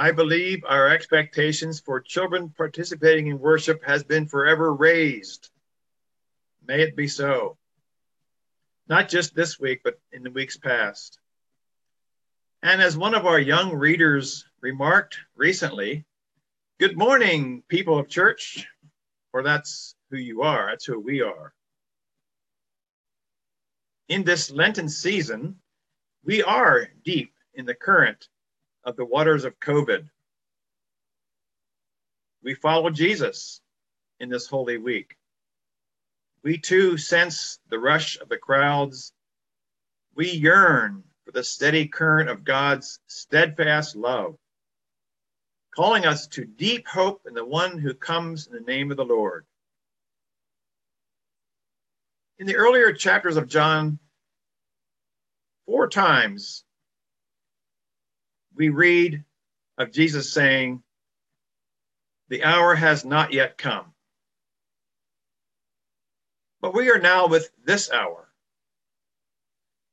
I believe our expectations for children participating in worship has been forever raised. May it be so. Not just this week, but in the weeks past. And as one of our young readers remarked recently, good morning, people of church, for that's who you are, that's who we are. In this Lenten season, we are deep in the current of the waters of COVID. We follow Jesus in this Holy Week. We too sense the rush of the crowds. We yearn for the steady current of God's steadfast love, calling us to deep hope in the one who comes in the name of the Lord. In the earlier chapters of John, four times we read of Jesus saying, The hour has not yet come. But we are now with this hour.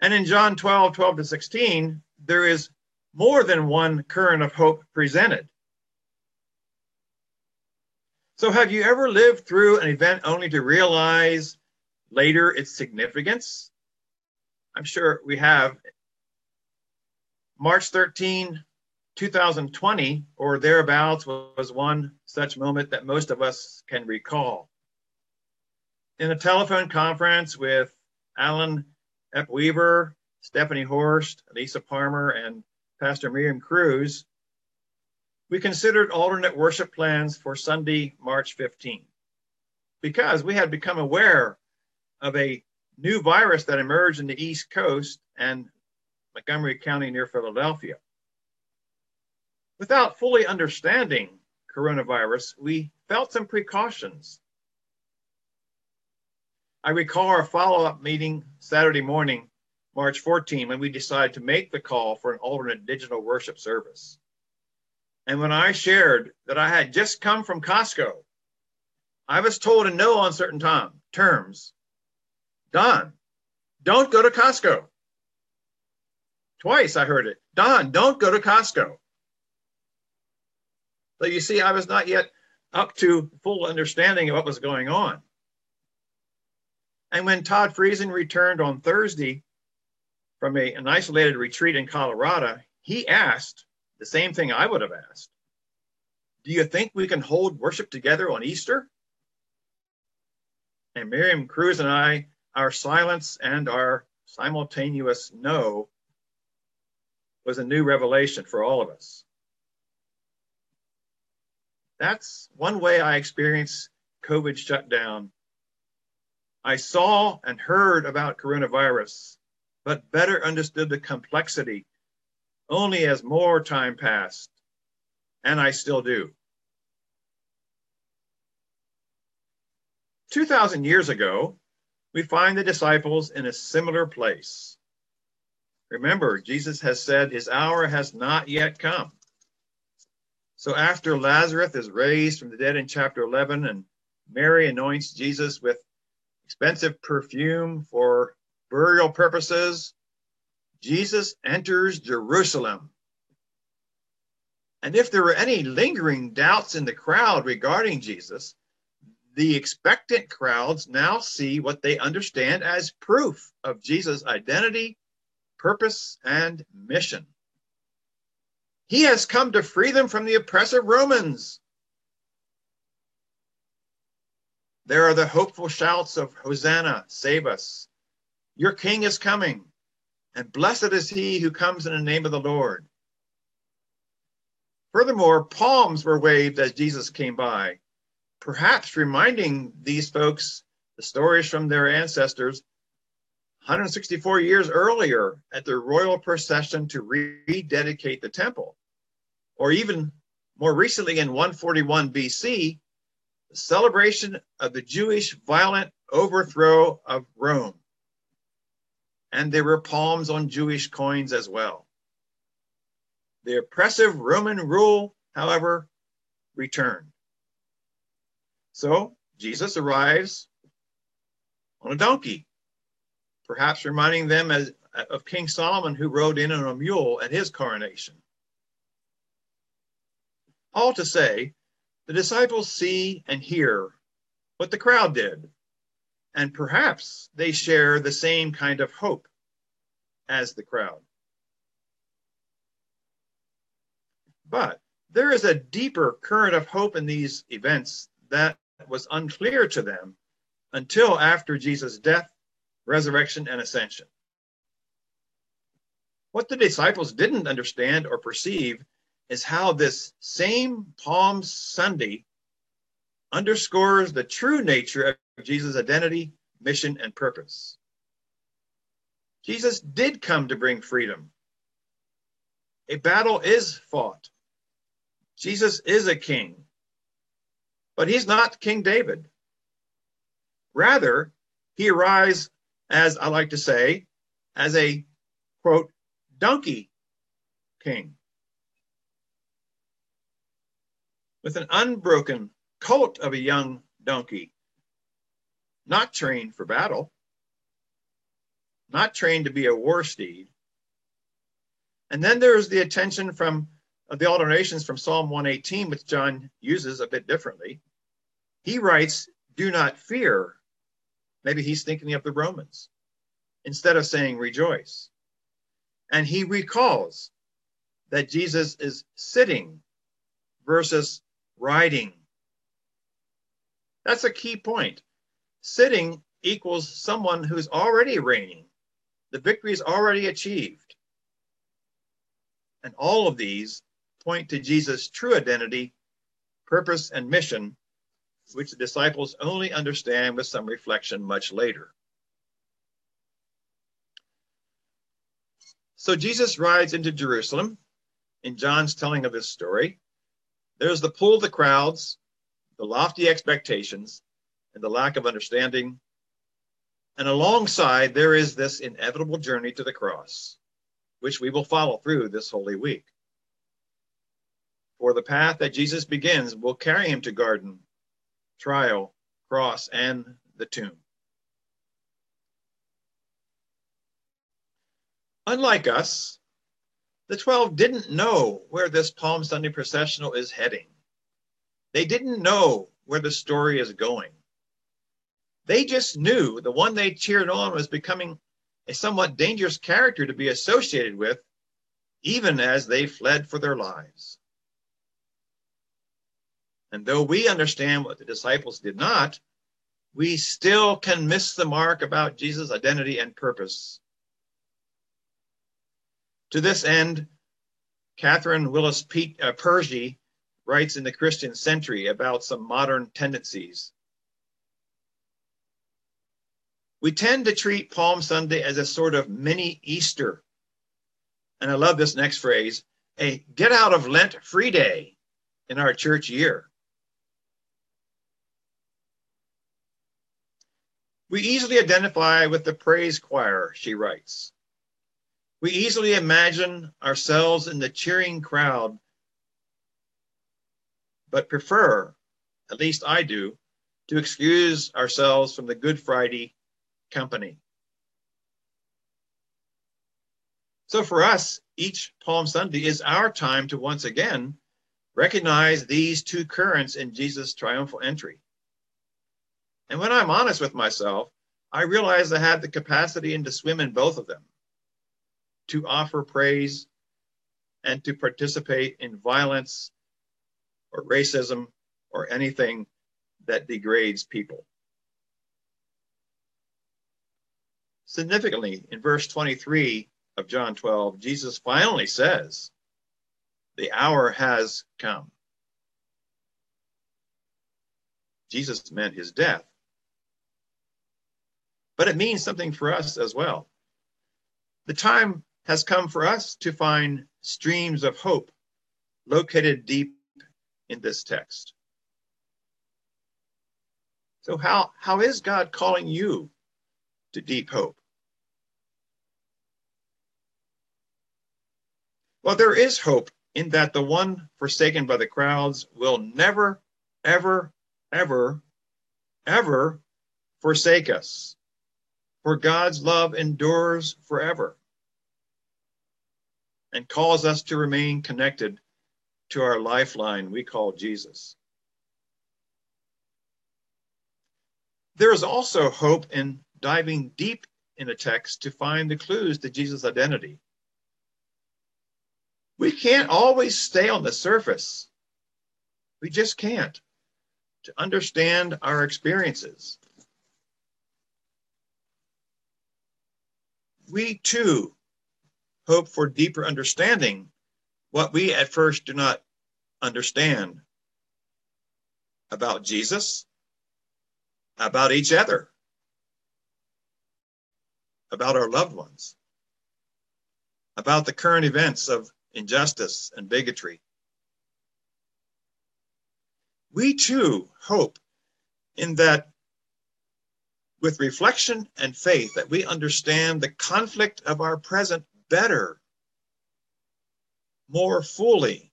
And in John 12, 12 to 16, there is more than one current of hope presented. So, have you ever lived through an event only to realize later its significance? I'm sure we have March 13, 2020, or thereabouts, was one such moment that most of us can recall. In a telephone conference with Alan Epp Weaver, Stephanie Horst, Lisa Palmer, and Pastor Miriam Cruz, we considered alternate worship plans for Sunday, March 15, because we had become aware of a new virus that emerged in the East Coast and Montgomery County near Philadelphia. Without fully understanding coronavirus, we felt some precautions. I recall our follow up meeting Saturday morning, March 14, when we decided to make the call for an alternate digital worship service. And when I shared that I had just come from Costco, I was told in no uncertain time, terms, Don, don't go to Costco. Twice I heard it. Don, don't go to Costco. So you see, I was not yet up to full understanding of what was going on. And when Todd Friesen returned on Thursday from a, an isolated retreat in Colorado, he asked the same thing I would have asked. Do you think we can hold worship together on Easter? And Miriam Cruz and I, our silence and our simultaneous no was a new revelation for all of us. That's one way I experienced COVID shutdown. I saw and heard about coronavirus, but better understood the complexity only as more time passed, and I still do. 2,000 years ago, we find the disciples in a similar place. Remember, Jesus has said his hour has not yet come. So after Lazarus is raised from the dead in chapter 11 and Mary anoints Jesus with expensive perfume for burial purposes, Jesus enters Jerusalem. And if there were any lingering doubts in the crowd regarding Jesus, the expectant crowds now see what they understand as proof of Jesus' identity purpose, and mission. He has come to free them from the oppressive Romans. There are the hopeful shouts of Hosanna, save us. Your king is coming, and blessed is he who comes in the name of the Lord. Furthermore, palms were waved as Jesus came by, perhaps reminding these folks the stories from their ancestors 164 years earlier at the royal procession to rededicate the temple, or even more recently in 141 BC, the celebration of the Jewish violent overthrow of Rome. And there were palms on Jewish coins as well. The oppressive Roman rule, however, returned. So Jesus arrives on a donkey perhaps reminding them as, of King Solomon who rode in on a mule at his coronation. All to say, the disciples see and hear what the crowd did, and perhaps they share the same kind of hope as the crowd. But there is a deeper current of hope in these events that was unclear to them until after Jesus' death, resurrection, and ascension. What the disciples didn't understand or perceive is how this same Palm Sunday underscores the true nature of Jesus' identity, mission, and purpose. Jesus did come to bring freedom. A battle is fought. Jesus is a king, but he's not King David. Rather, he arrives, as I like to say, as a quote, donkey king with an unbroken colt of a young donkey, not trained for battle, not trained to be a war steed. And then there's the attention from the alternations from Psalm 118, which John uses a bit differently. He writes, Do not fear. Maybe he's thinking of the Romans instead of saying rejoice. And he recalls that Jesus is sitting versus riding. That's a key point. Sitting equals someone who's already reigning. The victory is already achieved. And all of these point to Jesus' true identity, purpose, and mission, which the disciples only understand with some reflection much later. So Jesus rides into Jerusalem in John's telling of this story. There's the pull of the crowds, the lofty expectations, and the lack of understanding. And alongside, there is this inevitable journey to the cross, which we will follow through this Holy Week. For the path that Jesus begins will carry him to garden, trial, cross, and the tomb. Unlike us, the 12 didn't know where this Palm Sunday processional is heading. They didn't know where the story is going. They just knew the one they cheered on was becoming a somewhat dangerous character to be associated with, even as they fled for their lives. And though we understand what the disciples did not, we still can miss the mark about Jesus' identity and purpose. To this end, Katherine Willis uh, Pershey writes in the Christian Century about some modern tendencies. We tend to treat Palm Sunday as a sort of mini Easter. And I love this next phrase a get out of Lent free day in our church year. We easily identify with the praise choir, she writes. We easily imagine ourselves in the cheering crowd, but prefer, at least I do, to excuse ourselves from the Good Friday company. So for us, each Palm Sunday is our time to once again recognize these two currents in Jesus' triumphal entry. And when I'm honest with myself, I realize I have the capacity and to swim in both of them, to offer praise and to participate in violence or racism or anything that degrades people. Significantly, in verse 23 of John 12, Jesus finally says, The hour has come. Jesus meant his death but it means something for us as well. The time has come for us to find streams of hope located deep in this text. So, how, how is God calling you to deep hope? Well, there is hope in that the one forsaken by the crowds will never, ever, ever, ever forsake us for God's love endures forever and calls us to remain connected to our lifeline we call Jesus. There is also hope in diving deep in a text to find the clues to Jesus' identity. We can't always stay on the surface. We just can't to understand our experiences. We too hope for deeper understanding what we at first do not understand about Jesus, about each other, about our loved ones, about the current events of injustice and bigotry. We too hope in that with reflection and faith that we understand the conflict of our present better, more fully,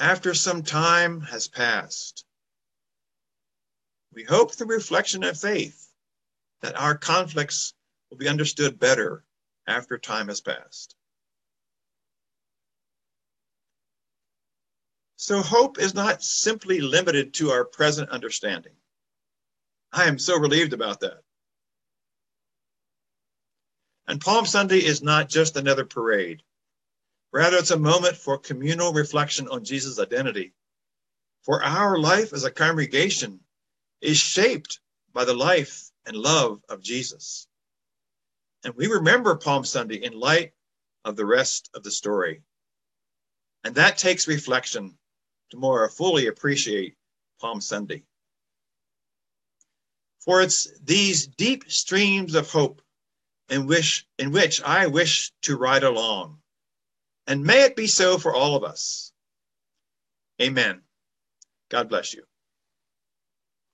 after some time has passed. We hope through reflection and faith that our conflicts will be understood better after time has passed. So hope is not simply limited to our present understanding. I am so relieved about that. And Palm Sunday is not just another parade. Rather, it's a moment for communal reflection on Jesus' identity. For our life as a congregation is shaped by the life and love of Jesus. And we remember Palm Sunday in light of the rest of the story. And that takes reflection to more fully appreciate Palm Sunday. For it's these deep streams of hope in which, in which I wish to ride along. And may it be so for all of us. Amen. God bless you.